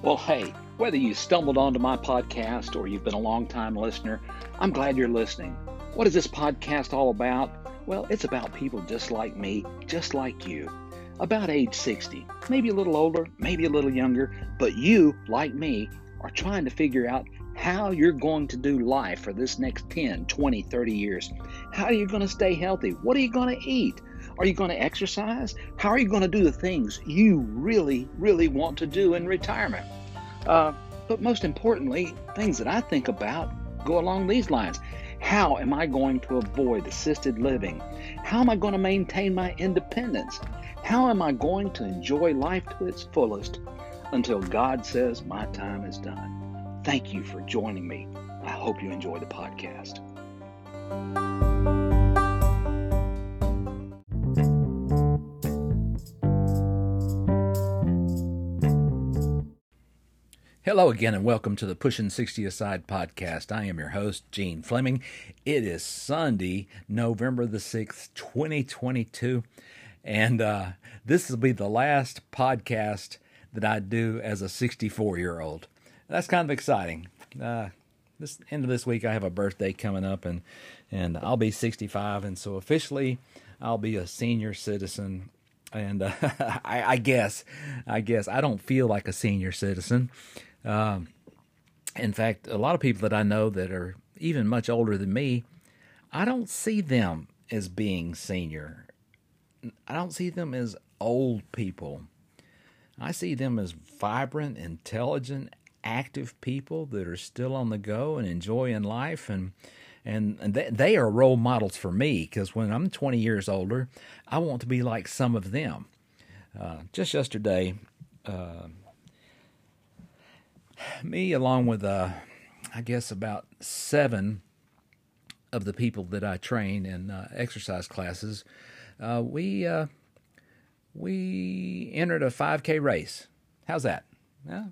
Well, hey, whether you stumbled onto my podcast or you've been a long-time listener, I'm glad you're listening. What is this podcast all about? Well, it's about people just like me, just like you, about age 60, maybe a little older, maybe a little younger, but you, like me, are trying to figure out how you're going to do life for this next 10, 20, 30 years. How are you going to stay healthy? What are you going to eat? Are you going to exercise? How are you going to do the things you really, really want to do in retirement? Uh, but most importantly, things that I think about go along these lines. How am I going to avoid assisted living? How am I going to maintain my independence? How am I going to enjoy life to its fullest until God says my time is done? Thank you for joining me. I hope you enjoy the podcast. Hello again, and welcome to the Pushing 60 Aside podcast. I am your host, Gene Fleming. It is Sunday, November the 6th, 2022, and uh, this will be the last podcast that I do as a 64 year old. That's kind of exciting. Uh, this end of this week, I have a birthday coming up, and and I'll be 65, and so officially, I'll be a senior citizen and uh, I, I, guess, I guess I don't feel like a senior citizen. Um, in fact, a lot of people that I know that are even much older than me, I don't see them as being senior. I don't see them as old people. I see them as vibrant, intelligent, active people that are still on the go and enjoying life and and, they are role models for me because when I'm 20 years older, I want to be like some of them. Uh, just yesterday, uh, me, along with, uh, I guess, about seven of the people that I train in uh, exercise classes, uh, we uh, we entered a 5K race. How's that? Yeah,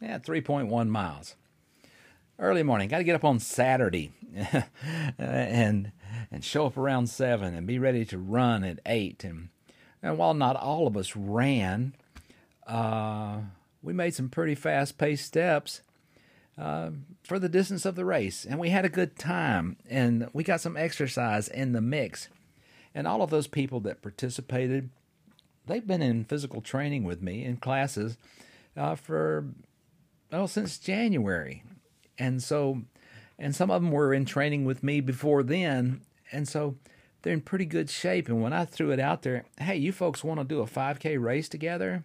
yeah, 3.1 miles. Early morning, got to get up on Saturday and and show up around seven and be ready to run at eight. And and while not all of us ran, uh, we made some pretty fast paced steps uh, for the distance of the race. And we had a good time and we got some exercise in the mix. And all of those people that participated, they've been in physical training with me in classes uh, for, well, since January. And so, and some of them were in training with me before then. And so, they're in pretty good shape. And when I threw it out there, hey, you folks want to do a 5K race together?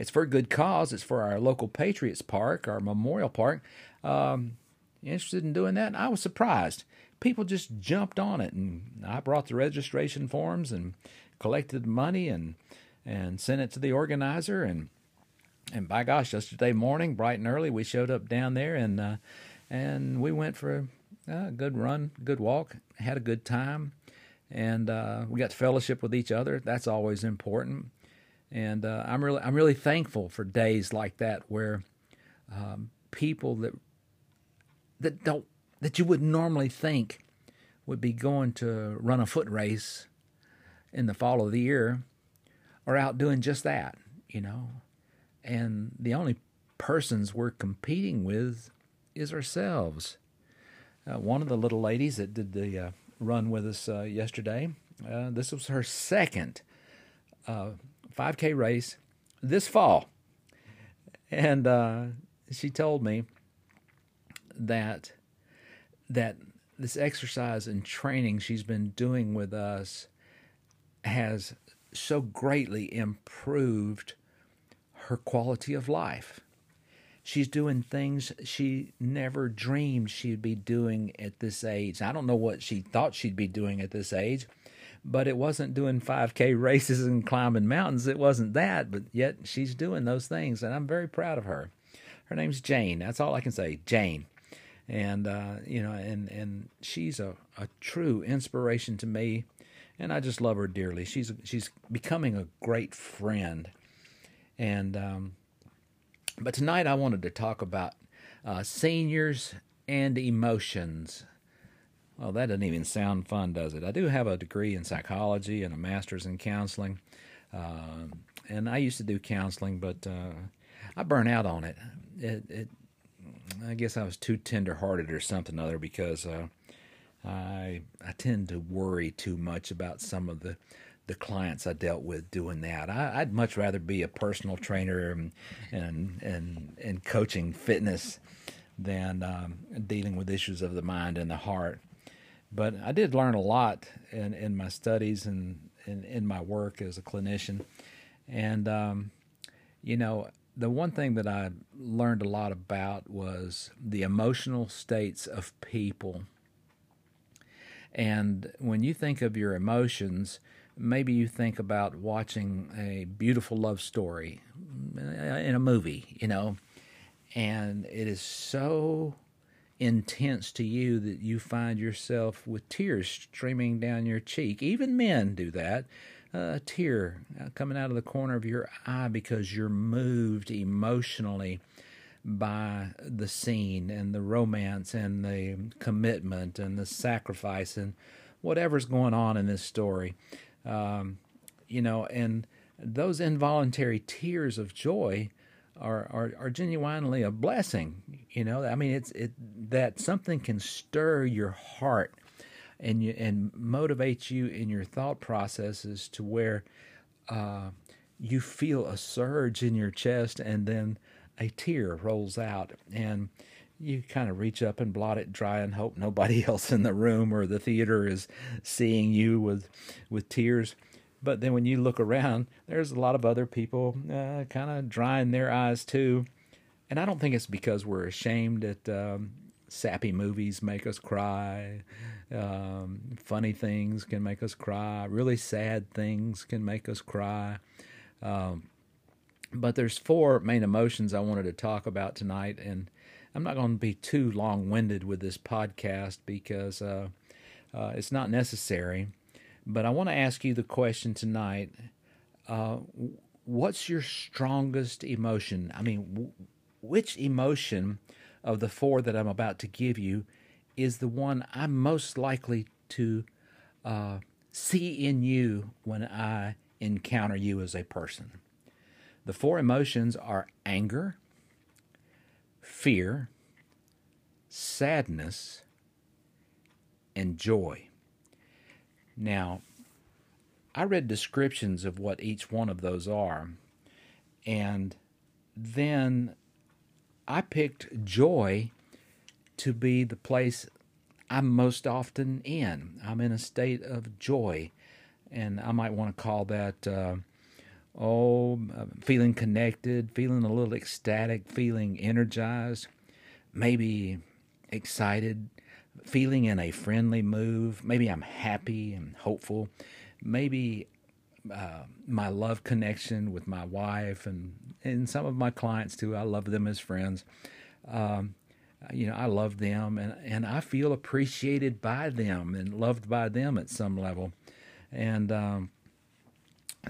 It's for a good cause. It's for our local Patriots Park, our Memorial Park. Um, interested in doing that? And I was surprised. People just jumped on it, and I brought the registration forms and collected money and and sent it to the organizer. and And by gosh, yesterday morning, bright and early, we showed up down there and uh, and we went for a, a good run, good walk, had a good time, and uh, we got to fellowship with each other. That's always important and uh, I'm really I'm really thankful for days like that where um, people that that don't that you would normally think would be going to run a foot race in the fall of the year are out doing just that, you know. And the only persons we're competing with is ourselves. Uh, one of the little ladies that did the uh, run with us uh, yesterday, uh, this was her second uh, 5K race this fall. And uh, she told me that that this exercise and training she's been doing with us has so greatly improved her quality of life. She's doing things she never dreamed she'd be doing at this age. I don't know what she thought she'd be doing at this age, but it wasn't doing 5K races and climbing mountains. It wasn't that, but yet she's doing those things, and I'm very proud of her. Her name's Jane. That's all I can say, Jane. And uh, you know, and and she's a, a true inspiration to me, and I just love her dearly. She's she's becoming a great friend, and um, but tonight I wanted to talk about uh, seniors and emotions. Well, that doesn't even sound fun, does it? I do have a degree in psychology and a master's in counseling. Um, and I used to do counseling, but uh, I burn out on it. It, it I guess I was too tender-hearted or something other because uh, I I tend to worry too much about some of the the clients I dealt with doing that. I, would much rather be a personal trainer and and and, and coaching fitness than um, dealing with issues of the mind and the heart. But I did learn a lot in, in my studies and in, in my work as a clinician. And, um, you know, the one thing that I learned a lot about was the emotional states of people. And when you think of your emotions, maybe you think about watching a beautiful love story in a movie, you know, and it is so intense to you that you find yourself with tears streaming down your cheek. Even men do that. A tear uh, coming out of the corner of your eye because you're moved emotionally by the scene and the romance and the commitment and the sacrifice and whatever's going on in this story. Um, you know, and those involuntary tears of joy are, are, are genuinely a blessing. You know, I mean, it's it that something can stir your heart and you and motivate you in your thought processes to where uh, you feel a surge in your chest and then a tear rolls out and you kind of reach up and blot it dry and hope nobody else in the room or the theater is seeing you with with tears but then when you look around, there's a lot of other people uh, kind of drying their eyes too. And I don't think it's because we're ashamed that um, sappy movies make us cry. Um, funny things can make us cry. Really sad things can make us cry. Um, but there's four main emotions I wanted to talk about tonight, and I'm not going to be too long-winded with this podcast because uh, uh, it's not necessary. But I want to ask you the question tonight uh, what's your strongest emotion? I mean, w- which emotion of the four that I'm about to give you is the one I'm most likely to uh, see in you when I encounter you as a person? The four emotions are anger, fear, sadness, and joy. Now, I read descriptions of what each one of those are, and then I picked joy to be the place I'm most often in. I'm in a state of joy, and I might want to call that, uh, oh, feeling connected, feeling a little ecstatic, feeling energized, maybe excited, feeling in a friendly mood. Maybe I'm happy and hopeful. Maybe uh, my love connection with my wife and and some of my clients too. I love them as friends. Um, you know, I love them and and I feel appreciated by them and loved by them at some level. And um,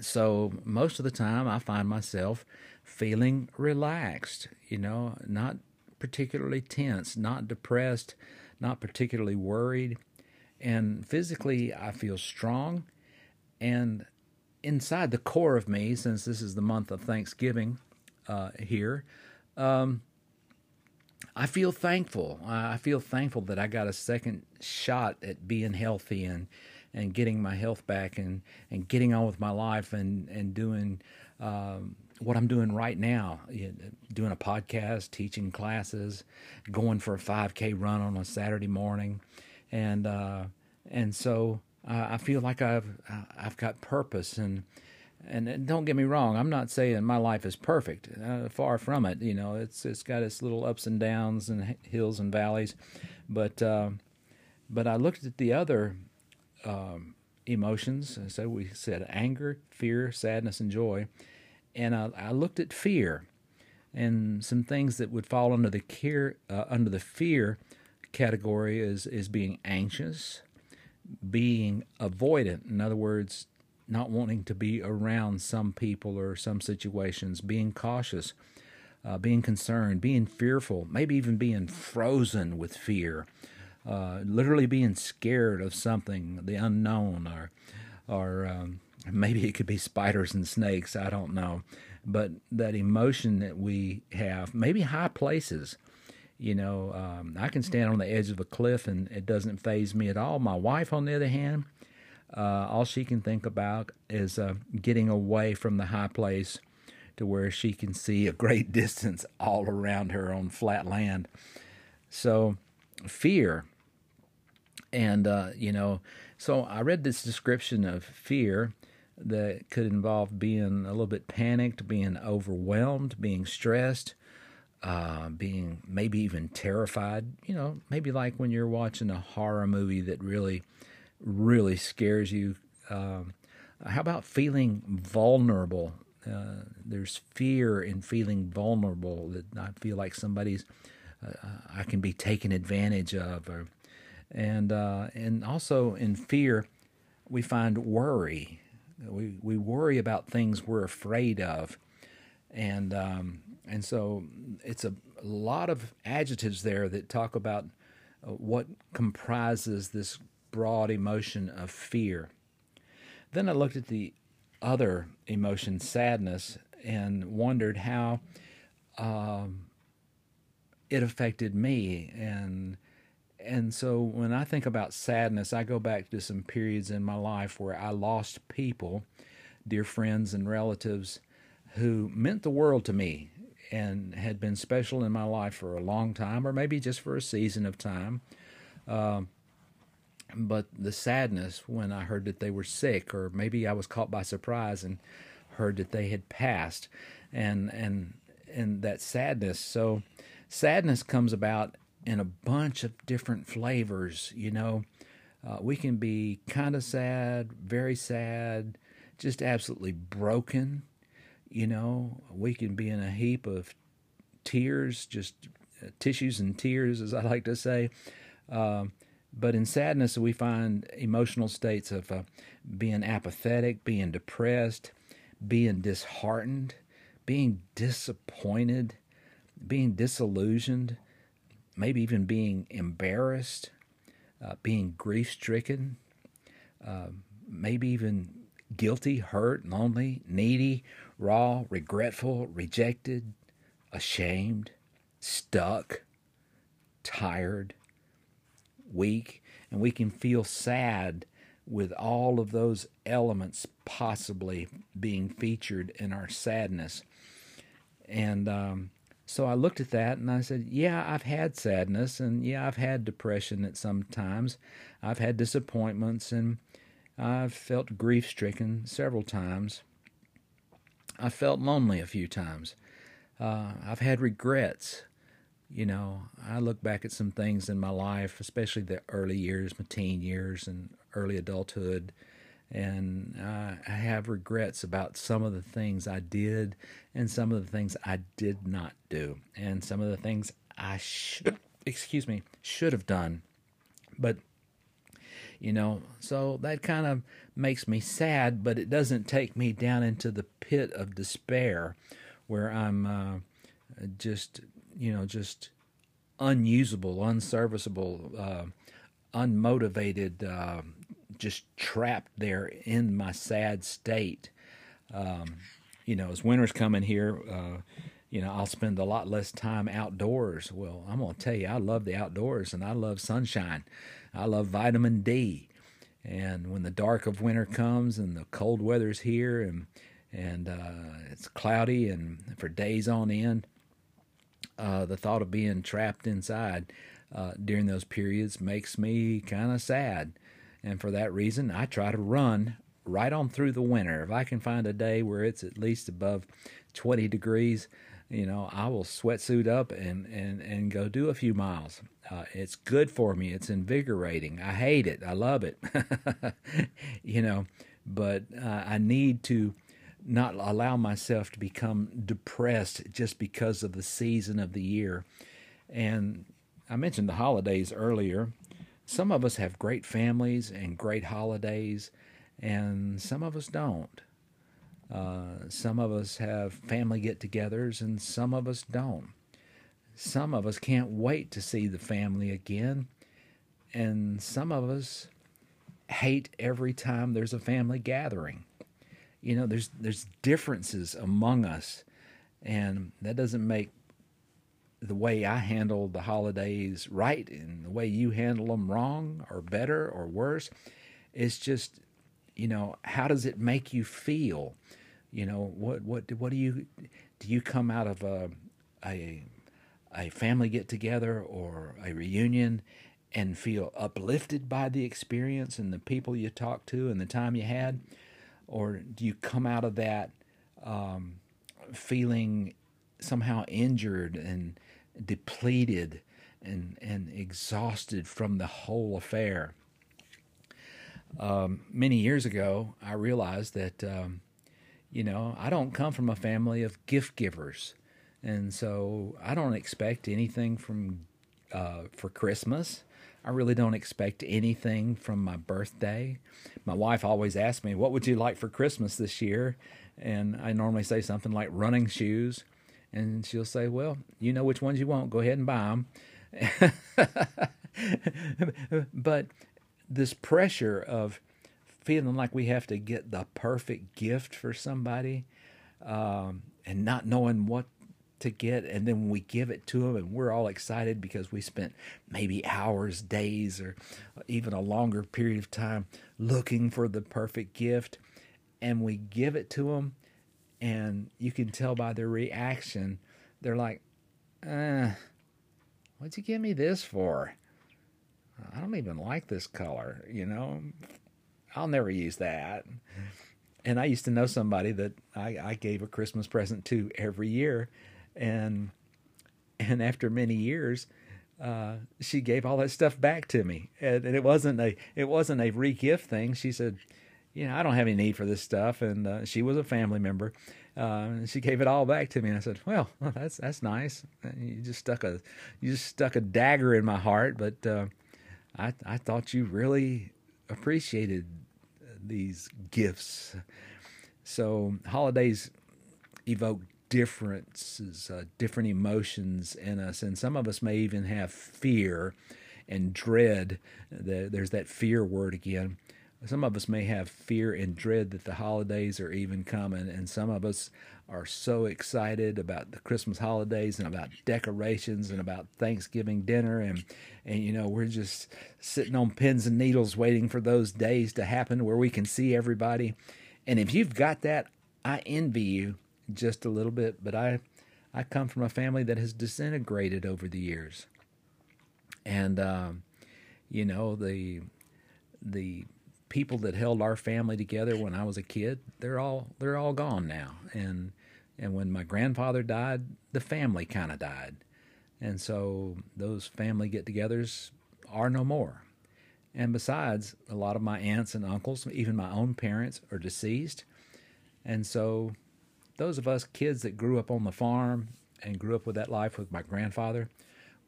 so most of the time, I find myself feeling relaxed. You know, not particularly tense, not depressed not particularly worried. And physically, I feel strong. And inside the core of me, since this is the month of Thanksgiving uh, here, um, I feel thankful. I feel thankful that I got a second shot at being healthy and and getting my health back and and getting on with my life and and doing um, what I'm doing right now, doing a podcast, teaching classes, going for a 5K run on a Saturday morning, and uh, and so uh, I feel like I've I've got purpose and. And don't get me wrong, I'm not saying my life is perfect. Uh, far from it. You know, it's it's got its little ups and downs and hills and valleys, but uh, but I looked at the other um, emotions. So we said anger, fear, sadness, and joy and I, I looked at fear and some things that would fall under the care uh, under the fear category is is being anxious, being avoidant. In other words, not wanting to be around some people or some situations, being cautious, uh, being concerned, being fearful, maybe even being frozen with fear, uh, literally being scared of something, the unknown, or or um, maybe it could be spiders and snakes. I don't know. but that emotion that we have, maybe high places. You know, um, I can stand on the edge of a cliff and it doesn't phase me at all. My wife, on the other hand, uh, all she can think about is uh, getting away from the high place to where she can see a great distance all around her on flat land. So, fear. And, uh, you know, so I read this description of fear that could involve being a little bit panicked, being overwhelmed, being stressed, uh, being maybe even terrified. You know, maybe like when you're watching a horror movie that really, really scares you. Um, how about feeling vulnerable? Uh, there's fear in feeling vulnerable that I feel like somebody's, uh, I can be taken advantage of, or, and uh, and also in fear, we find worry. We we worry about things we're afraid of, and um, and so it's a, lot of adjectives there that talk about uh, what comprises this broad emotion of fear. Then I looked at the other emotion, sadness, and wondered how um, it affected me. And and so when I think about sadness, I go back to some periods in my life where I lost people, dear friends and relatives, who meant the world to me and had been special in my life for a long time, or maybe just for a season of time. Uh, but the sadness when I heard that they were sick, or maybe I was caught by surprise and heard that they had passed, and and and that sadness. So sadness comes about in a bunch of different flavors. You know, uh, we can be kind of sad, very sad, just absolutely broken. You know, we can be in a heap of tears, just uh, tissues and tears, as I like to say. Uh, but in sadness, we find emotional states of uh, being apathetic, being depressed, being disheartened, being disappointed, being disillusioned maybe even being embarrassed, uh, being grief stricken, uh, maybe even guilty, hurt, lonely, needy, raw, regretful, rejected, ashamed, stuck, tired, weak, and we can feel sad with all of those elements possibly being featured in our sadness. And um, so I looked at that and I said, Yeah, I've had sadness and yeah, I've had depression at some times. I've had disappointments and I've felt grief stricken several times. I've felt lonely a few times. Uh, I've had regrets. You know, I look back at some things in my life, especially the early years, my teen years, and early adulthood, and uh, I have regrets about some of the things I did and some of the things I did not do, and some of the things I should, excuse me, should have done. But, you know, so that kind of makes me sad, but it doesn't take me down into the pit of despair where I'm uh, just, you know, just unusable, unserviceable, uh, unmotivated. Uh, just trapped there in my sad state. Um, you know, as winter's coming here, uh, you know, I'll spend a lot less time outdoors. Well, I'm going to tell you, I love the outdoors and I love sunshine. I love vitamin D. And when the dark of winter comes and the cold weather's here and and uh, it's cloudy and for days on end, uh, the thought of being trapped inside uh, during those periods makes me kind of sad. And for that reason, I try to run right on through the winter. If I can find a day where it's at least above 20 degrees, you know, I will sweatsuit up and, and, and go do a few miles. Uh, it's good for me. It's invigorating. I hate it. I love it. you know, but uh, I need to not allow myself to become depressed just because of the season of the year. And I mentioned the holidays earlier. Some of us have great families and great holidays, and some of us don't. Uh, some of us have family get togethers, and some of us don't. Some of us can't wait to see the family again, and some of us hate every time there's a family gathering. you know, there's there's differences among us, and that doesn't make the way I handle the holidays right and the way you handle them wrong or better or worse. It's just, you know, how does it make you feel? You know, what what what do you do? You come out of a a a family get together or a reunion and feel uplifted by the experience and the people you talked to and the time you had, or do you come out of that um, feeling somehow injured and depleted and and exhausted from the whole affair? Um, many years ago, I realized that um, you know I don't come from a family of gift givers, and so I don't expect anything from uh, for Christmas. I really don't expect anything from my birthday. My wife always asks me, "What would you like for Christmas this year?" And I normally say something like running shoes, and she'll say, "Well, you know which ones you want. Go ahead and buy them." but this pressure of feeling like we have to get the perfect gift for somebody um, and not knowing what to get and then when we give it to them and we're all excited because we spent maybe hours days or even a longer period of time looking for the perfect gift and we give it to them and you can tell by their reaction they're like uh, what'd you give me this for? I don't even like this color you know? I'll never use that. And i used to know somebody that i, I gave a christmas present to every year and and after many years uh, she gave all that stuff back to me. And, and, it wasn't a it wasn't a re-gift thing. She said you know i don't have any need for this stuff. And uh, she was a family member. Uh, she gave it all back to me. And i said well, that's that's nice. You just stuck a you just stuck a dagger in my heart. But uh, i i thought you really appreciated these gifts. So holidays evoke differences, uh, different emotions in us, and some of us may even have fear and dread. The, there's that fear word again. Some of us may have fear and dread that the holidays are even coming, and some of us are so excited about the Christmas holidays and about decorations and about Thanksgiving dinner, and and you know we're just sitting on pins and needles waiting for those days to happen where we can see everybody. And if you've got that, I envy you just a little bit, but I I come from a family that has disintegrated over the years, and um, you know the the people that held our family together when I was a kid, they're all they're all gone now, and and when my grandfather died, the family kind of died, and so those family get-togethers are no more. And besides, a lot of my aunts and uncles, even my own parents, are deceased, and so those of us kids that grew up on the farm and grew up with that life with my grandfather,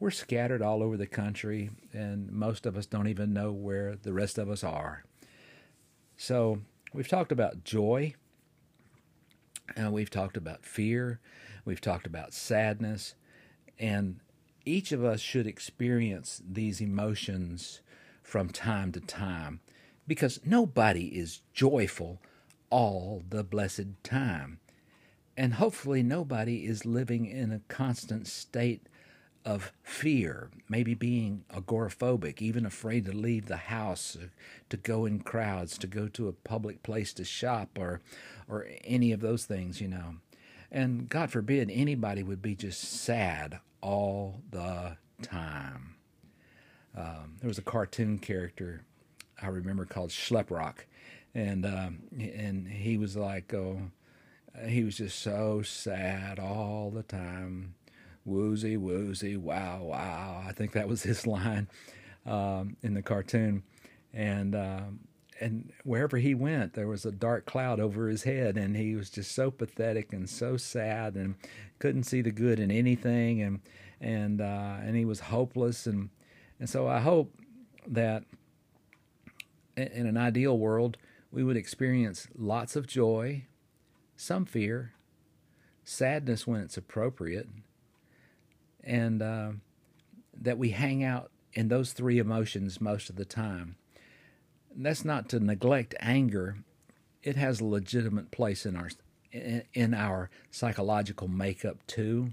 we're scattered all over the country, and most of us don't even know where the rest of us are. So, we've talked about joy, and we've talked about fear, we've talked about sadness, and each of us should experience these emotions from time to time because nobody is joyful all the blessed time. And hopefully, nobody is living in a constant state of fear, maybe being agoraphobic, even afraid to leave the house, uh, to go in crowds, to go to a public place to shop, or, or any of those things, you know. And God forbid anybody would be just sad all the time. Um, there was a cartoon character I remember called Schleprock, and um, and he was like, oh he was just so sad all the time. Woozy, woozy, wow, wow. I think that was his line um, in the cartoon. And um, and wherever he went, there was a dark cloud over his head, and he was just so pathetic and so sad, and couldn't see the good in anything, and and uh, and he was hopeless, and and so I hope that in an ideal world we would experience lots of joy, some fear, sadness when it's appropriate, and uh, that we hang out in those three emotions most of the time. And that's not to neglect anger it has a legitimate place in our in our psychological makeup too.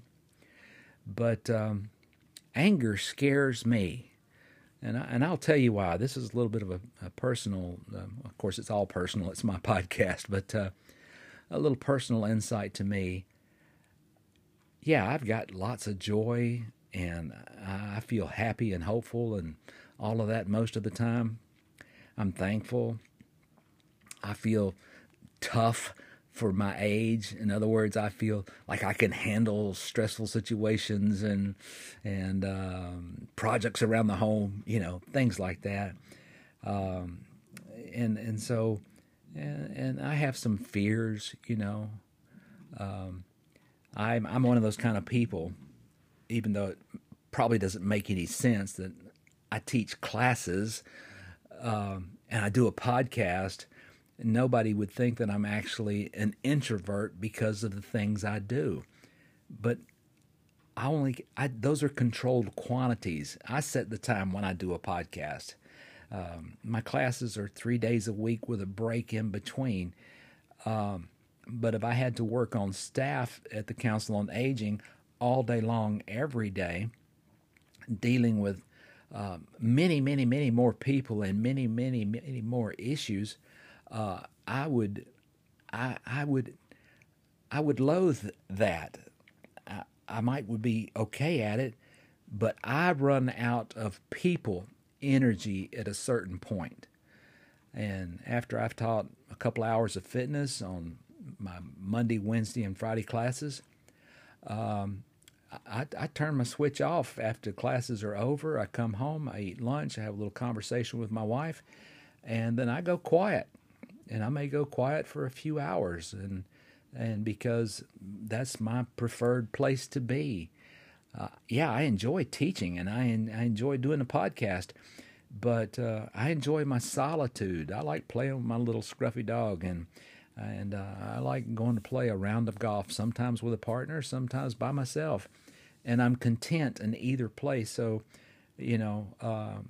But um, anger scares me, and I, and I'll tell you why. This is a little bit of a, a personal. Um, of course, it's all personal. It's my podcast, but uh, a little personal insight to me. Yeah, I've got lots of joy, and I feel happy and hopeful, and all of that most of the time. I'm thankful. I feel tough for my age. In other words, I feel like I can handle stressful situations and and um, projects around the home, you know, things like that. Um, and and so, and, and, I have some fears, you know. Um, I'm I'm one of those kind of people, even though it probably doesn't make any sense that I teach classes um, and I do a podcast nobody would think that I'm actually an introvert because of the things I do. But I only I, those are controlled quantities. I set the time when I do a podcast. Um, my classes are three days a week with a break in between. Um, but if I had to work on staff at the Council on Aging all day long, every day, dealing with uh, many, many, many more people and many, many, many more issues, uh, I would, I, I would, I would loathe that. I, I might would be okay at it, but I run out of people energy at a certain point. And after I've taught a couple hours of fitness on my Monday, Wednesday, and Friday classes, um, I, I, turn my switch off after classes are over. I come home, I eat lunch, I have a little conversation with my wife, and then I go quiet and I may go quiet for a few hours and and because that's my preferred place to be. Uh, yeah, I enjoy teaching and I, I enjoy doing a podcast, but uh, I enjoy my solitude. I like playing with my little scruffy dog and and uh, I like going to play a round of golf, sometimes with a partner, sometimes by myself, and I'm content in either place. So, you know, um,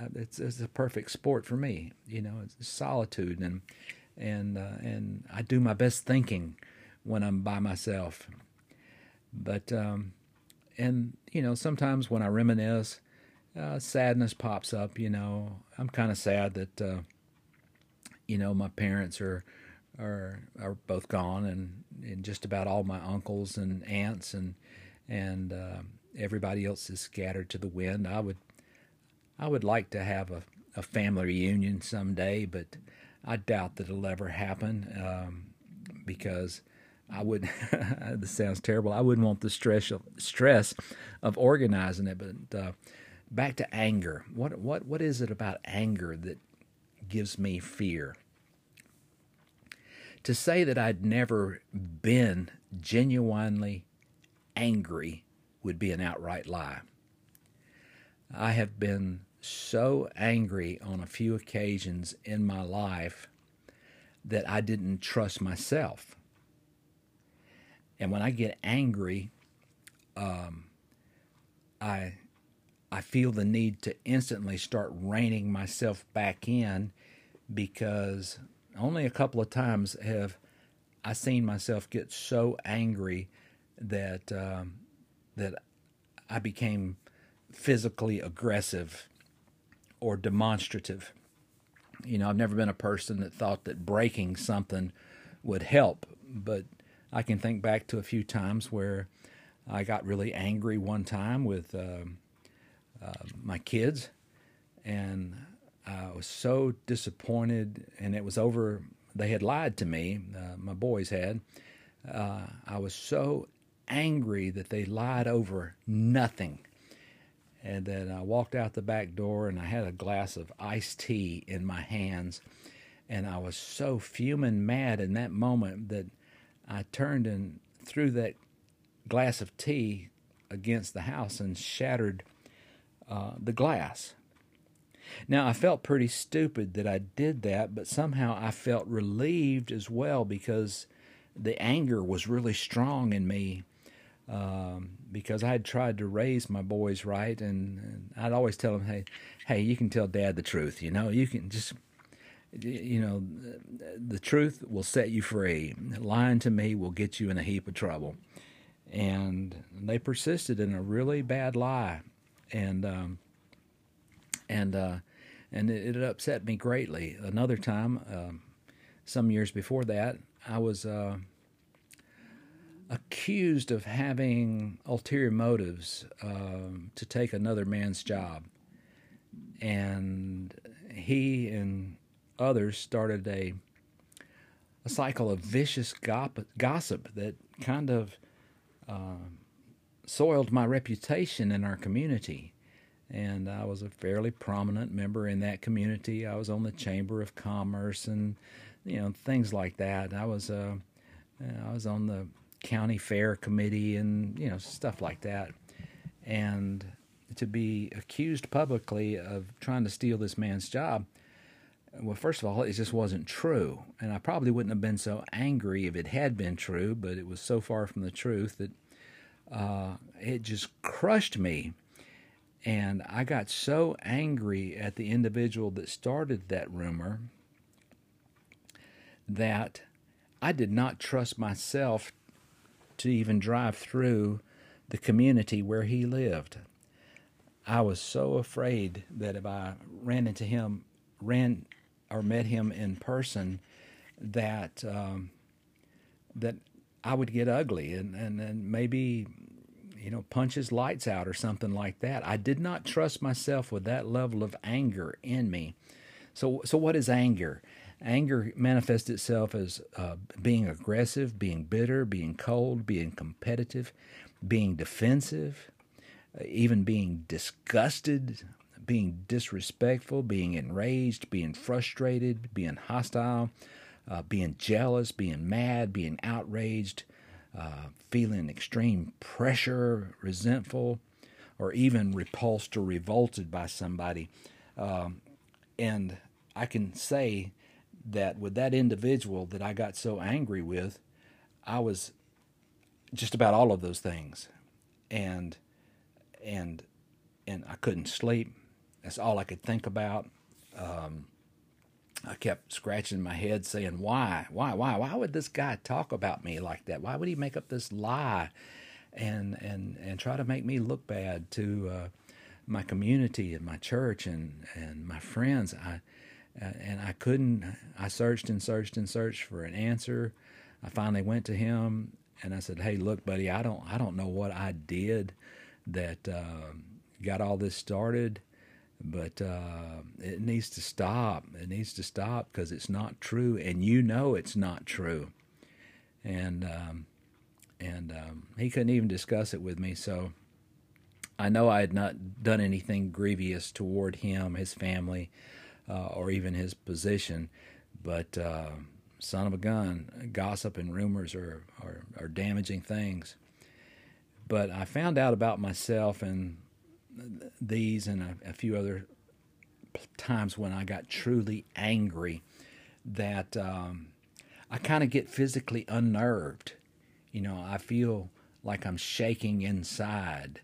uh, it's, it's a perfect sport for me. You know, it's solitude and and uh, and I do my best thinking when I'm by myself. But um, and you know sometimes when I reminisce, uh, sadness pops up. You know, I'm kind of sad that uh, you know my parents are are are both gone, and, and just about all my uncles and aunts and and uh, everybody else is scattered to the wind. I would I would like to have a, a family reunion someday, but I doubt that it'll ever happen um, because I would. this sounds terrible. I wouldn't want the stress of, stress of organizing it. But uh, back to anger. What what what is it about anger that gives me fear? To say that I'd never been genuinely angry would be an outright lie. I have been so angry on a few occasions in my life that I didn't trust myself. And when I get angry, um, I I feel the need to instantly start reining myself back in because only a couple of times have I seen myself get so angry that um, that I became physically aggressive or demonstrative. You know, I've never been a person that thought that breaking something would help, but I can think back to a few times where I got really angry one time with uh, uh, my kids, and I was so disappointed, and it was over. They had lied to me, uh, my boys had. Uh, I was so angry that they lied over nothing. And then I walked out the back door and I had a glass of iced tea in my hands. And I was so fuming mad in that moment that I turned and threw that glass of tea against the house and shattered uh, the glass. Now, I felt pretty stupid that I did that, but somehow I felt relieved as well because the anger was really strong in me um, because I had tried to raise my boys right, and, and, I'd always tell them, "Hey, hey, you can tell Dad the truth. You know, you can just you know, the truth will set you free. Lying to me will get you in a heap of trouble. And they persisted in a really bad lie, and um, and uh, and it, it, upset me greatly. Another time, um, some years before that, I was uh, accused of having ulterior motives uh, to take another man's job, and he and others started a a cycle of vicious gossip that kind of uh, soiled my reputation in our community. And I was a fairly prominent member in that community. I was on the Chamber of Commerce and you know things like that. I was uh, I was on the county fair committee and you know stuff like that. And to be accused publicly of trying to steal this man's job well, first of all, it just wasn't true. And I probably wouldn't have been so angry if it had been true, but it was so far from the truth that uh, it just crushed me. And I got so angry at the individual that started that rumor that I did not trust myself to even drive through the community where he lived. I was so afraid that if I ran into him, ran or met him in person that um, that I would get ugly and, and, and maybe you know punch his lights out or something like that. I did not trust myself with that level of anger in me. So so what is anger? Anger manifests itself as uh, being aggressive, being bitter, being cold, being competitive, being defensive, uh, even being disgusted being disrespectful, being enraged, being frustrated, being hostile, uh, being jealous, being mad, being outraged, uh, feeling extreme pressure, resentful, or even repulsed or revolted by somebody. Um, and I can say that with that individual that I got so angry with, I was just about all of those things. And and and I couldn't sleep. That's all I could think about. Um, I kept scratching my head saying, why, why, why, why would this guy talk about me like that? Why would he make up this lie and, and, and try to make me look bad to uh, my community and my church and, and my friends? I, uh, and I couldn't, I searched and searched and searched for an answer. I finally went to him and I said, Hey, look, buddy, I don't, I don't know what I did that uh, got all this started but uh, it needs to stop. It needs to stop because it's not true, and you know it's not true. And um, and um, he couldn't even discuss it with me. So I know I had not done anything grievous toward him, his family, uh, or even his position. But uh, son of a gun, gossip and rumors are, are, are damaging things. But I found out about myself and these and a, a few other times when I got truly angry that um, I kind of get physically unnerved. You know, I feel like I'm shaking inside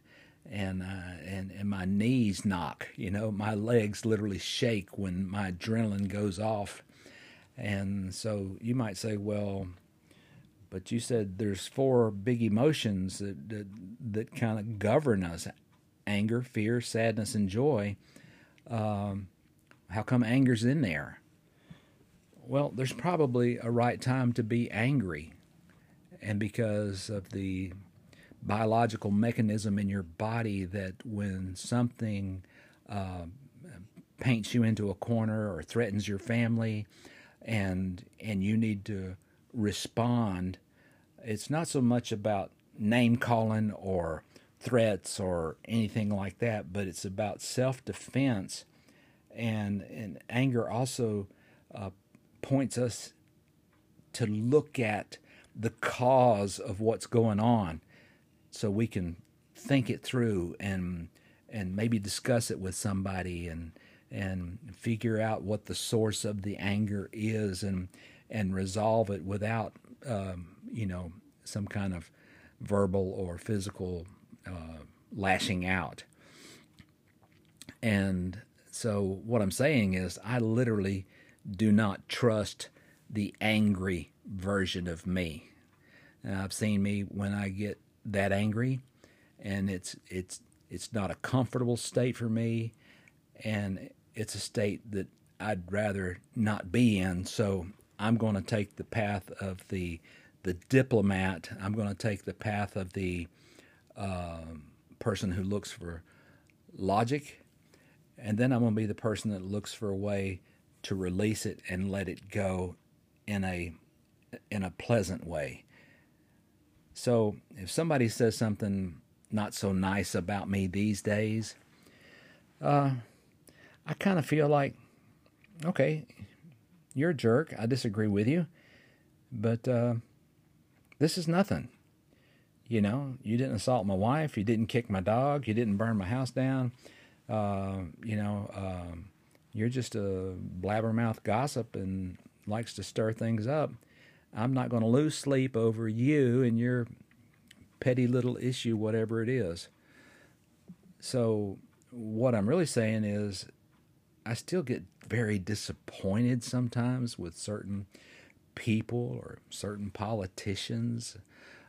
and uh, and and my knees knock. You know, my legs literally shake when my adrenaline goes off. And so you might say, well, but you said there's four big emotions that that, that kind of govern us: anger, fear, sadness, and joy. Um, how come anger's in there? Well, there's probably a right time to be angry. And because of the biological mechanism in your body that when something uh, paints you into a corner or threatens your family and and you need to respond it's not so much about name calling or threats or anything like that, but it's about self defense. And, and anger also uh, points us to look at the cause of what's going on so we can think it through and and maybe discuss it with somebody and and figure out what the source of the anger is and and resolve it without um, you know some kind of verbal or physical uh, lashing out. And so what I'm saying is, I literally do not trust the angry version of me. And I've seen me when I get that angry, and it's it's it's not a comfortable state for me, and it's a state that I'd rather not be in. So I'm going to take the path of the the diplomat. I'm going to take the path of the uh, person who looks for logic, and then I'm going to be the person that looks for a way to release it and let it go in a in a pleasant way. So if somebody says something not so nice about me these days, uh, I kind of feel like, okay, you're a jerk. I disagree with you, but uh, this is nothing. You know, you didn't assault my wife. You didn't kick my dog. You didn't burn my house down. Uh, you know, um, you're just a blabbermouth gossip and likes to stir things up. I'm not going to lose sleep over you and your petty little issue, whatever it is. So, what I'm really saying is, I still get very disappointed sometimes with certain people or certain politicians,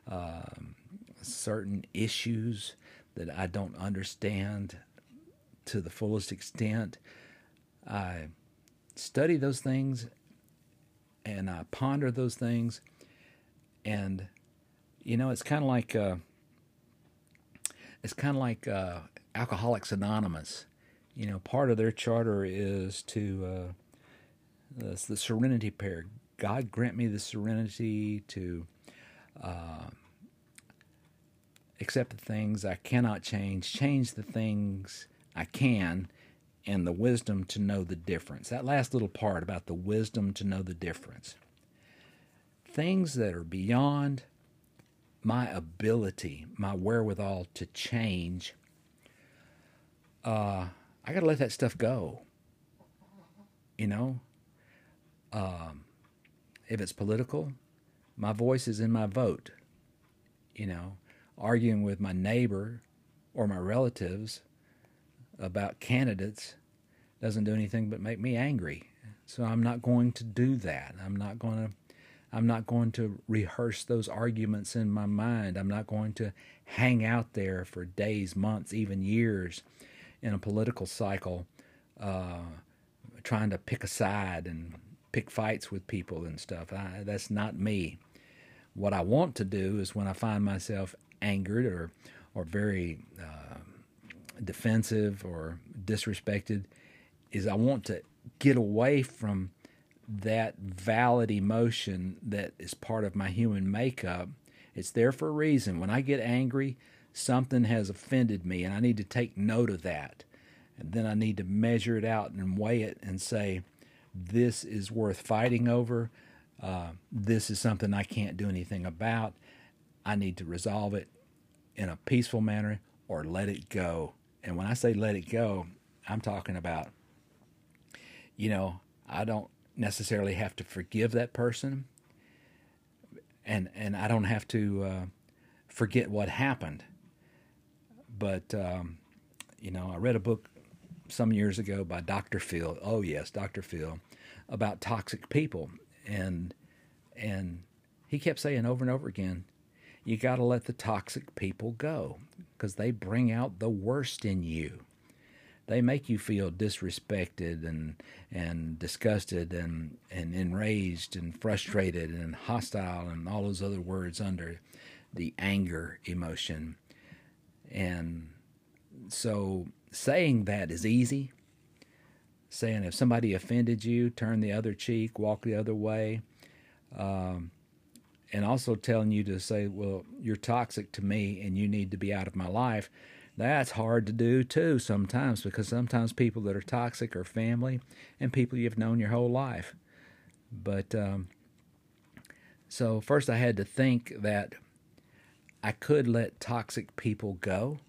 um, certain issues that I don't understand to the fullest extent. I study those things and I ponder those things. And, you know, it's kind of like, uh, it's kind of like uh, Alcoholics Anonymous. You know, part of their charter is to, uh, the serenity prayer. God grant me the serenity to uh, accept the things I cannot change, change the things I can, and the wisdom to know the difference. That last little part about the wisdom to know the difference. Things that are beyond my ability, my wherewithal to change, uh, I got to let that stuff go. You know, um, if it's political, my voice is in my vote. You know, arguing with my neighbor or my relatives about candidates doesn't do anything but make me angry. So I'm not going to do that. I'm not going to I'm not going to rehearse those arguments in my mind. I'm not going to hang out there for days, months, even years in a political cycle uh, trying to pick a side and pick fights with people and stuff. I, that's not me. What I want to do is when I find myself angered or or very uh, defensive or disrespected is I want to get away from that valid emotion that is part of my human makeup. It's there for a reason. When I get angry, something has offended me, and I need to take note of that. And then I need to measure it out and weigh it and say, this is worth fighting over. Uh, this is something I can't do anything about. I need to resolve it in a peaceful manner or let it go. And when I say let it go, I'm talking about, you know, I don't necessarily have to forgive that person, and and I don't have to uh, forget what happened. But um, you know, I read a book some years ago by Dr. Phil. Oh yes, Dr. Phil, about toxic people, and and he kept saying over and over again, you got to let the toxic people go because they bring out the worst in you. They make you feel disrespected and and disgusted and and enraged and frustrated and hostile and all those other words under the anger emotion. And so saying that is easy. Saying if somebody offended you, turn the other cheek, walk the other way. Um, and also telling you to say, well, you're toxic to me and you need to be out of my life, that's hard to do too sometimes because sometimes people that are toxic are family and people you've known your whole life. But um, so first I had to think that I could let toxic people go,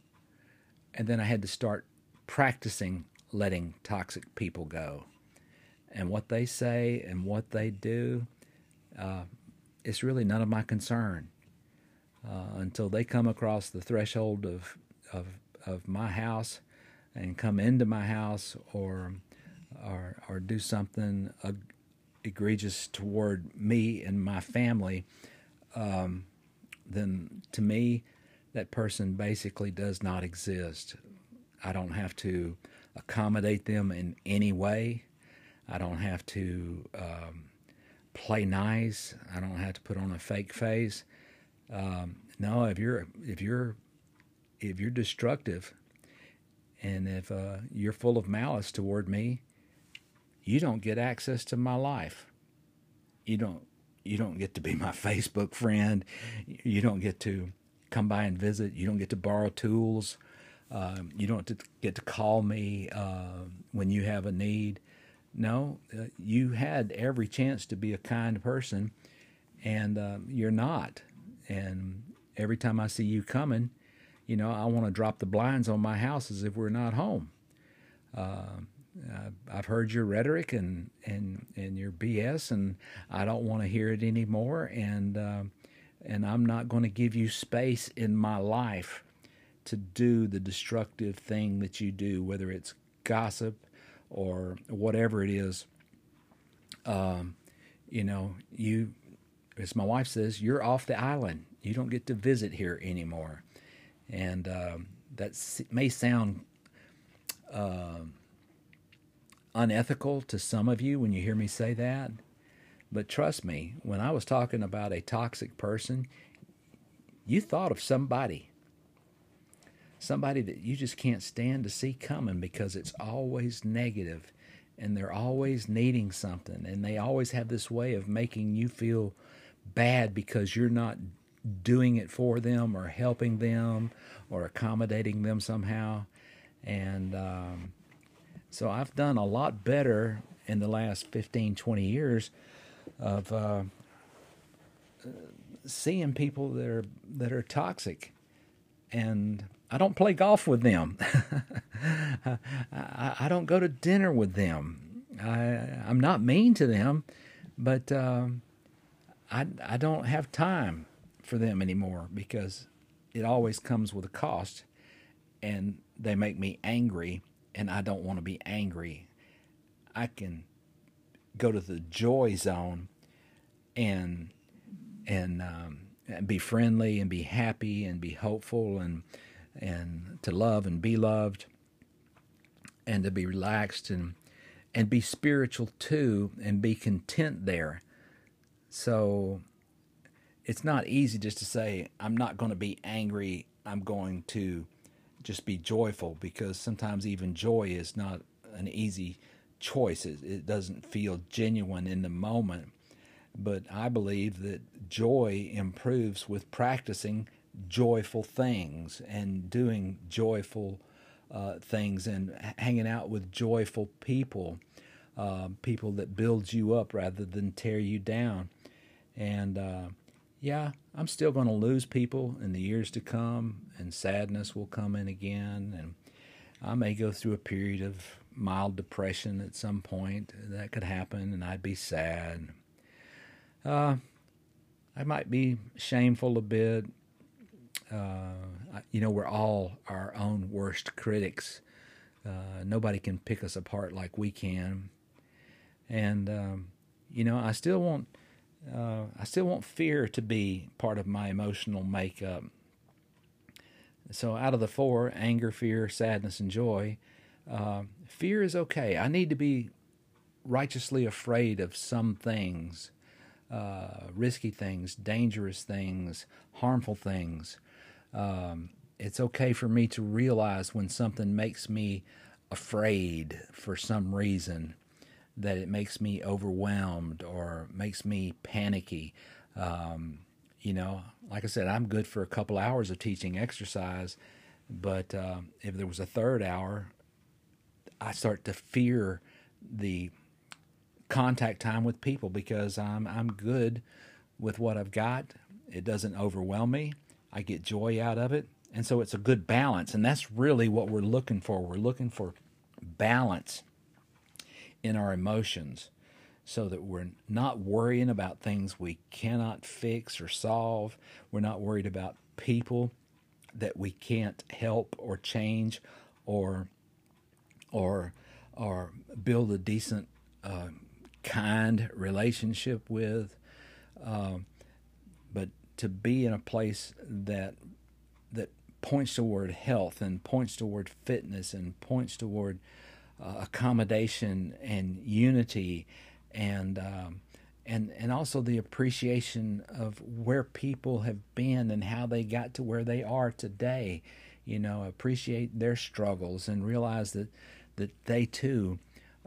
and then I had to start practicing letting toxic people go. And what they say and what they do, uh, it's really none of my concern uh, until they come across the threshold of, of, of my house and come into my house or or or do something egregious toward me and my family, um, then to me, that person basically does not exist. I don't have to accommodate them in any way. I don't have to um, play nice. I don't have to put on a fake face. Um, no, if you're if you're if you're destructive, and if uh, you're full of malice toward me, you don't get access to my life. You don't you don't get to be my Facebook friend. You don't get to come by and visit. You don't get to borrow tools. Um, you don't get to call me uh, when you have a need. No, uh, you had every chance to be a kind person, and uh, you're not. And every time I see you coming, you know, I want to drop the blinds on my house as if we're not home. Uh, I've heard your rhetoric and, and, and your BS, and I don't want to hear it anymore. And uh, and I'm not going to give you space in my life to do the destructive thing that you do, whether it's gossip or whatever it is. Um, you know, you, as my wife says, you're off the island. You don't get to visit here anymore. And um, that may sound uh, unethical to some of you when you hear me say that. But trust me, when I was talking about a toxic person, you thought of somebody. Somebody that you just can't stand to see coming because it's always negative and they're always needing something and they always have this way of making you feel bad because you're not doing it for them or helping them or accommodating them somehow. And um, so I've done a lot better in the last 15, 20 years of uh, seeing people that are that are toxic, and I don't play golf with them. I, I, don't go to dinner with them. I I'm not mean to them, but um, I I don't have time for them anymore because it always comes with a cost, and they make me angry, and I don't want to be angry. I can go to the joy zone and and um, and be friendly and be happy and be hopeful and and to love and be loved and to be relaxed and and be spiritual too and be content there. So it's not easy just to say I'm not going to be angry. I'm going to just be joyful because sometimes even joy is not an easy choice. It, it doesn't feel genuine in the moment. But I believe that joy improves with practicing joyful things and doing joyful uh, things and hanging out with joyful people, uh, people that build you up rather than tear you down. And uh, yeah, I'm still going to lose people in the years to come, and sadness will come in again, and I may go through a period of mild depression at some point. That could happen, and I'd be sad. Uh, I might be shameful a bit. Uh, you know, we're all our own worst critics. Uh, nobody can pick us apart like we can. And um, you know, I still want, uh, I still want fear to be part of my emotional makeup. So, out of the four anger, fear, sadness, and joy uh, fear is okay. I need to be righteously afraid of some things uh, risky things, dangerous things, harmful things. Um, it's okay for me to realize when something makes me afraid for some reason, that it makes me overwhelmed or makes me panicky. Um, you know, like I said, I'm good for a couple hours of teaching exercise, but uh, if there was a third hour, I start to fear the contact time with people because I'm I'm good with what I've got. It doesn't overwhelm me. I get joy out of it. And so it's a good balance. And that's really what we're looking for. We're looking for balance in our emotions so that we're not worrying about things we cannot fix or solve. We're not worried about people that we can't help or change or or or build a decent, uh, kind relationship with. Um, to be in a place that that points toward health and points toward fitness and points toward uh, accommodation and unity and um, and and also the appreciation of where people have been and how they got to where they are today. You know, appreciate their struggles and realize that that they too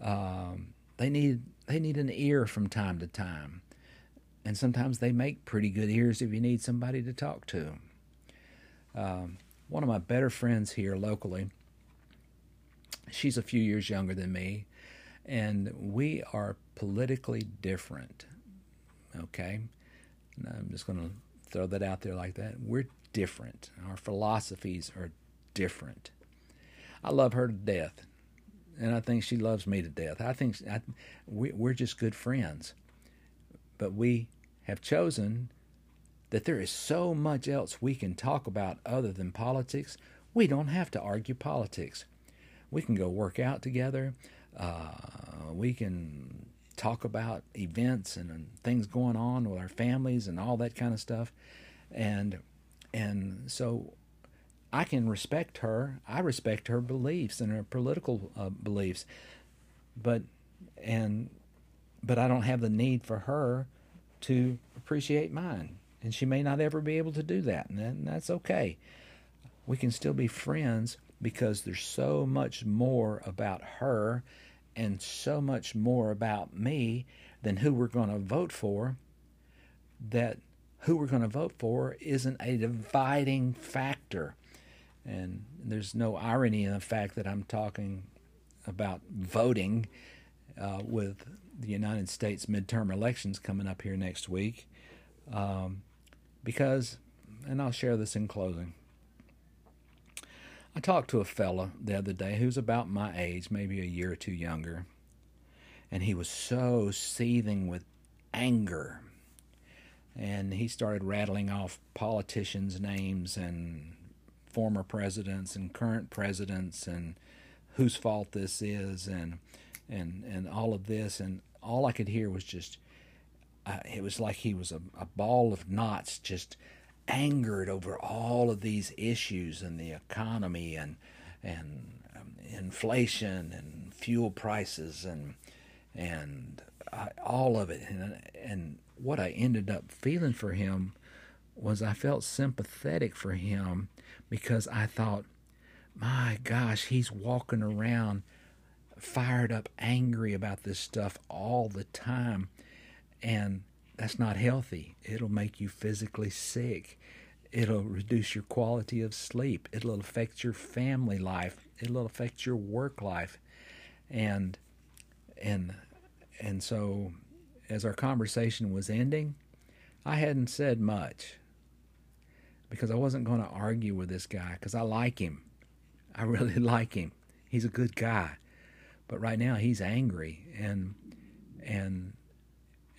um, they need they need an ear from time to time, and sometimes they make pretty good ears if you need somebody to talk to. Um, one of my better friends here locally, she's a few years younger than me, and we are politically different. Okay? I'm just going to throw that out there like that. We're different. Our philosophies are different. I love her to death, and I think she loves me to death. I think I, we, we're just good friends. But we have chosen that there is so much else we can talk about other than politics. We don't have to argue politics. We can go work out together. Uh, we can talk about events and, and, things going on with our families and all that kind of stuff. And and so I can respect her. I respect her beliefs and her political uh, beliefs, but and but I don't have the need for her to appreciate mine, and she may not ever be able to do that, and that's okay. We can still be friends because there's so much more about her and so much more about me than who we're going to vote for that who we're going to vote for isn't a dividing factor. And there's no irony in the fact that I'm talking about voting uh, with the United States midterm elections coming up here next week. Um, because, and I'll share this in closing. I talked to a fella the other day who's about my age, maybe a year or two younger, and he was so seething with anger. And he started rattling off politicians' names and former presidents and current presidents and whose fault this is and and and all of this and all I could hear was just uh, it was like he was a, a ball of knots just angered over all of these issues and the economy and and um, inflation and fuel prices and and I, all of it. And and what I ended up feeling for him was I felt sympathetic for him because I thought my gosh he's walking around fired up angry about this stuff all the time and that's not healthy. It'll make you physically sick. It'll reduce your quality of sleep. It'll affect your family life. It'll affect your work life. And and and so as our conversation was ending, I hadn't said much because I wasn't going to argue with this guy because I like him. I really like him. He's a good guy. But right now he's angry and and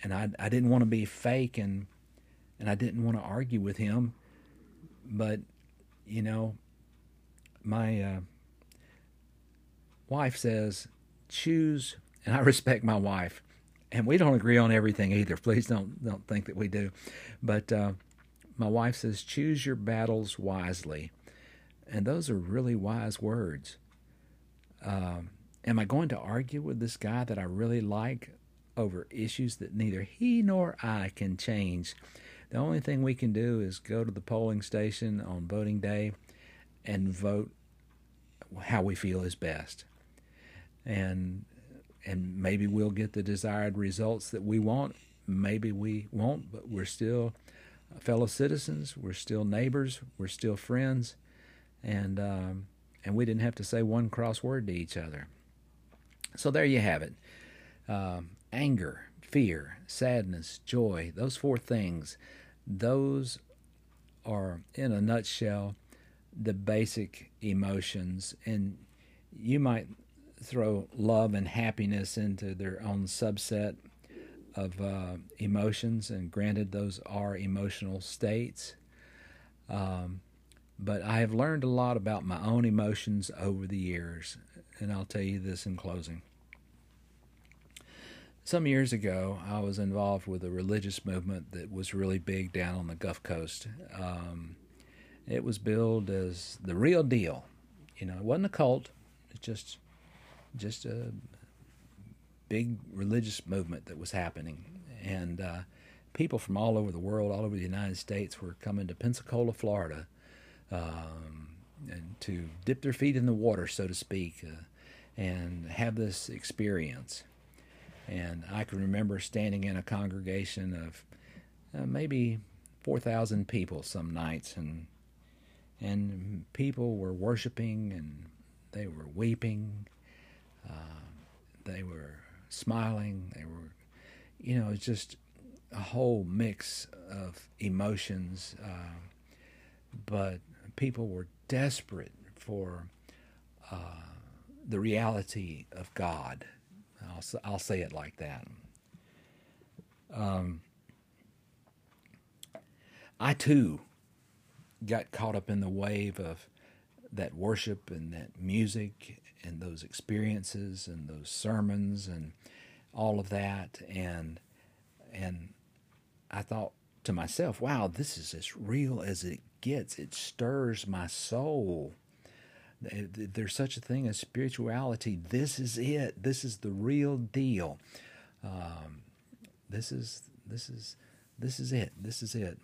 and I I didn't want to be fake and and I didn't want to argue with him, but you know, my uh, wife says choose, and I respect my wife, and we don't agree on everything either. Please don't don't think that we do, but uh, my wife says choose your battles wisely, and those are really wise words. Uh, am I going to argue with this guy that I really like over issues that neither he nor I can change. The only thing we can do is go to the polling station on voting day and vote how we feel is best. And and maybe we'll get the desired results that we want. Maybe we won't, but we're still fellow citizens. We're still neighbors. We're still friends, and um, and we didn't have to say one cross word to each other. So there you have it. Um, anger, fear, sadness, joy, those four things, those are, in a nutshell, the basic emotions. And you might throw love and happiness into their own subset of uh, emotions, and granted, those are emotional states. Um, But I have learned a lot about my own emotions over the years, and I'll tell you this in closing. Some years ago, I was involved with a religious movement that was really big down on the Gulf Coast. Um, it was billed as the real deal. You know, it wasn't a cult. It's just, just a big religious movement that was happening, and uh, people from all over the world, all over the United States, were coming to Pensacola, Florida, um, to dip their feet in the water, so to speak, uh, and have this experience. And I can remember standing in a congregation of uh, maybe 4,000 people some nights, and and people were worshiping, and they were weeping, uh, they were smiling, they were, you know, it's just a whole mix of emotions. Uh, but people were desperate for uh, the reality of God. I'll, I'll say it like that. Um, I too got caught up in the wave of that worship and that music and those experiences and those sermons and all of that and and I thought to myself, wow, this is as real as it gets. It stirs my soul. There's such a thing as spirituality. This is it. This is the real deal. Um, this is this is this is it. This is it.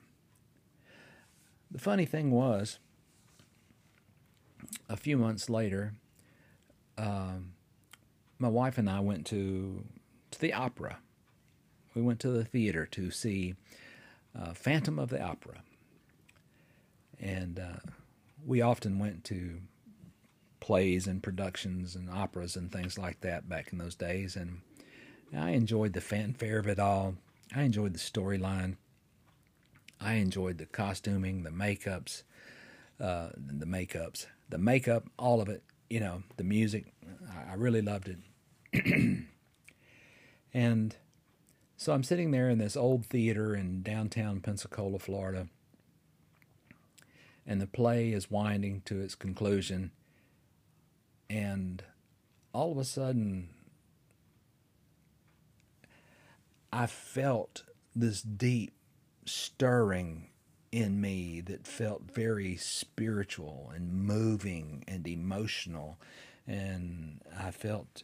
The funny thing was, a few months later, um, my wife and I went to to the opera. We went to the theater to see uh, Phantom of the Opera, and uh, we often went to plays and productions and operas and things like that back in those days, and I enjoyed the fanfare of it all. I enjoyed the storyline. I enjoyed the costuming, the makeups, uh, the makeups, the makeup, all of it. You know, the music. I really loved it. and so I'm sitting there in this old theater in downtown Pensacola, Florida, and the play is winding to its conclusion. And all of a sudden, I felt this deep stirring in me that felt very spiritual and moving and emotional. And I felt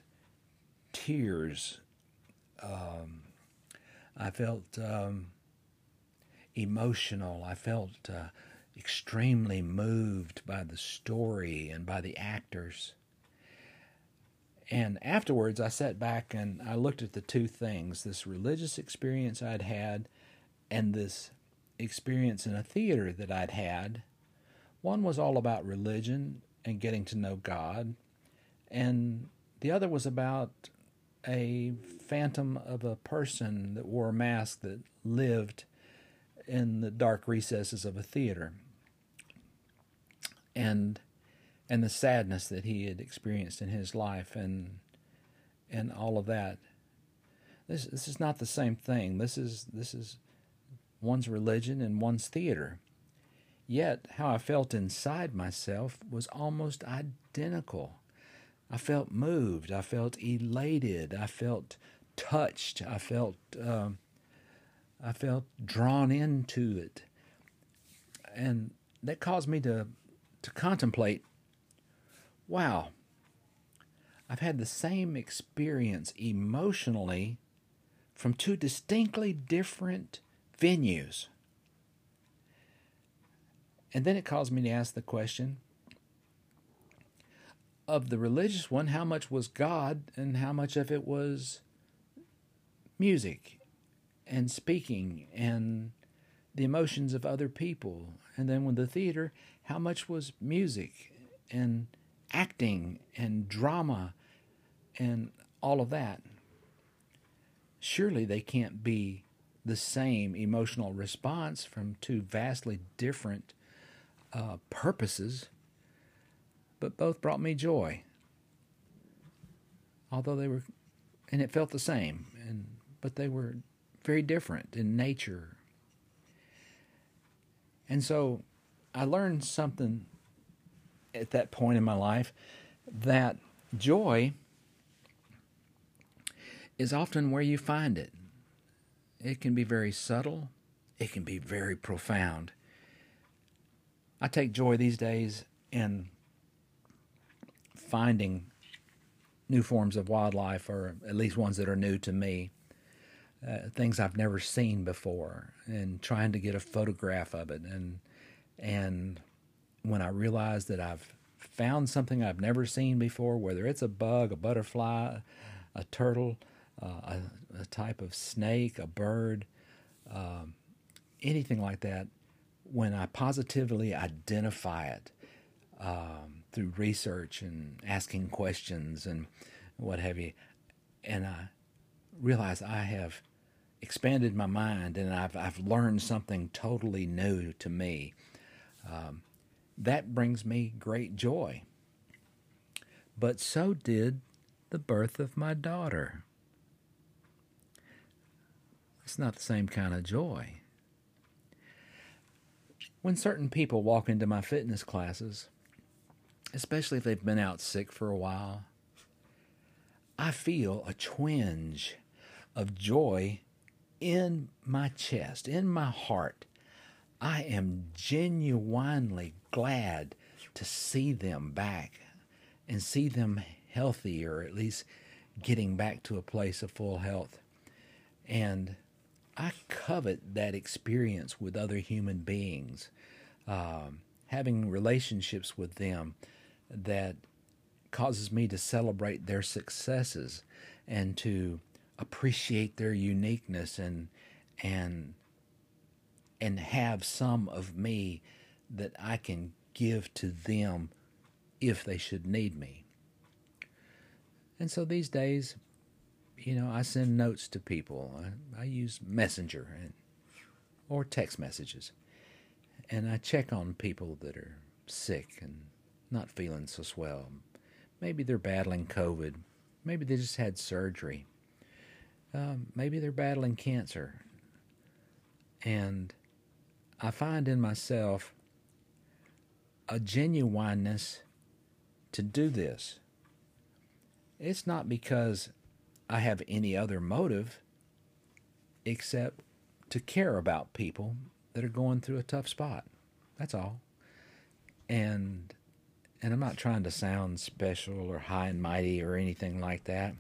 tears. Um, I felt um, emotional. I felt uh, extremely moved by the story and by the actors. And afterwards, I sat back and I looked at the two things this religious experience I'd had and this experience in a theater that I'd had. One was all about religion and getting to know God, and the other was about a phantom of a person that wore a mask that lived in the dark recesses of a theater. And and the sadness that he had experienced in his life and and all of that. This this is not the same thing. This is this is one's religion and one's theater. Yet how I felt inside myself was almost identical. I felt moved. I felt elated. I felt touched. I felt um, I felt drawn into it, and that caused me to to contemplate. Wow, I've had the same experience emotionally from two distinctly different venues. And then it caused me to ask the question of the religious one, how much was God and how much of it was music and speaking and the emotions of other people. And then with the theater, how much was music and acting and drama and all of that. Surely they can't be the same emotional response from two vastly different uh, purposes but both brought me joy. Although they were, and it felt the same, and but they were very different in nature. And so, I learned something at that point in my life that joy is often where you find it. It can be very subtle, it can be very profound. I take joy these days in finding new forms of wildlife, or at least ones that are new to me, uh, things I've never seen before, and trying to get a photograph of it. And and when I realize that I've found something I've never seen before, whether it's a bug, a butterfly, a turtle, uh, a, a, type of snake, a bird, um, anything like that, when I positively identify it um, through research and asking questions and what have you, and I realize I have expanded my mind and I've I've learned something totally new to me. Um, that brings me great joy. But so did the birth of my daughter. It's not the same kind of joy. When certain people walk into my fitness classes, especially if they've been out sick for a while, I feel a twinge of joy in my chest, in my heart. I am genuinely glad to see them back and see them healthy or at least getting back to a place of full health. And I covet that experience with other human beings, um, having relationships with them that causes me to celebrate their successes and to appreciate their uniqueness and and and have some of me that I can give to them if they should need me. And so these days, you know, I send notes to people. I, I use Messenger and, or text messages. And I check on people that are sick and not feeling so swell. Maybe they're battling COVID. Maybe they just had surgery. Um, maybe they're battling cancer. And I find in myself a genuineness to do this. It's not because I have any other motive except to care about people that are going through a tough spot. That's all. And and I'm not trying to sound special or high and mighty or anything like that.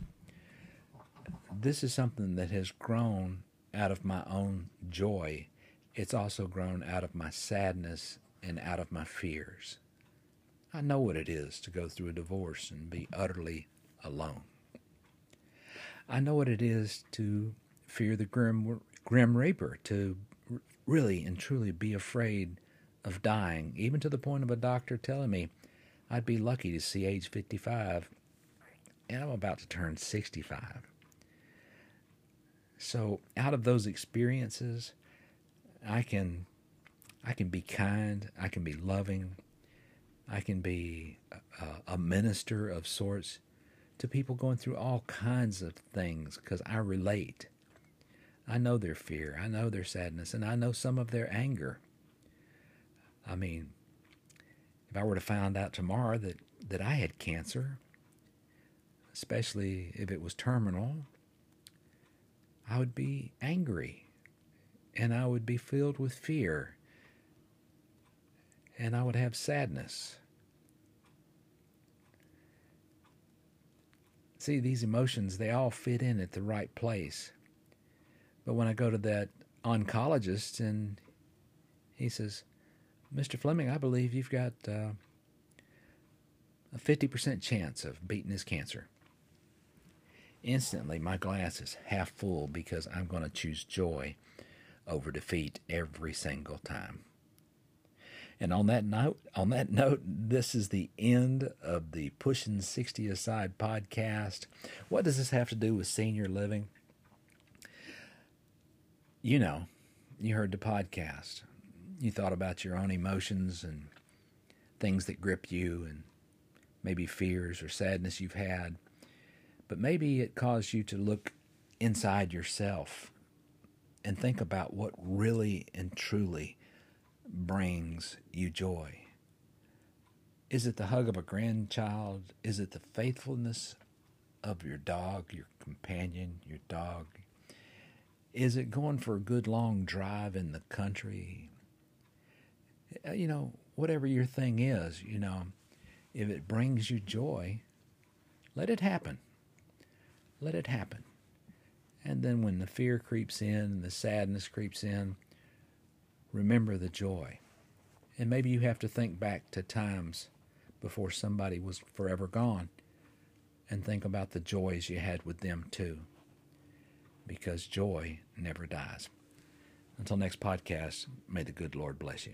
This is something that has grown out of my own joy. It's also grown out of my sadness and out of my fears. I know what it is to go through a divorce and be utterly alone. I know what it is to fear the grim, grim reaper, to really and truly be afraid of dying, even to the point of a doctor telling me I'd be lucky to see age 55, and I'm about to turn 65. So, out of those experiences, I can I can be kind, I can be loving, I can be a, a minister of sorts to people going through all kinds of things because I relate. I know their fear, I know their sadness, and I know some of their anger. I mean, if I were to find out tomorrow that, that I had cancer, especially if it was terminal, I would be angry and I would be filled with fear and I would have sadness. See, these emotions, they all fit in at the right place. But when I go to that oncologist and he says, Mr. Fleming, I believe you've got uh, a 50% chance of beating this cancer. Instantly, my glass is half full because I'm going to choose joy over defeat every single time. And on that note, on that note, this is the end of the Pushing 60 Aside podcast. What does this have to do with senior living? You know, you heard the podcast. You thought about your own emotions and things that grip you and maybe fears or sadness you've had. But maybe it caused you to look inside yourself and think about what really and truly brings you joy? Is it the hug of a grandchild? Is it the faithfulness of your dog, your companion, your dog? Is it going for a good long drive in the country? You know, whatever your thing is, you know, if it brings you joy, let it happen. Let it happen. And then when the fear creeps in and the sadness creeps in, remember the joy. And maybe you have to think back to times before somebody was forever gone and think about the joys you had with them too. Because joy never dies. Until next podcast, may the good Lord bless you.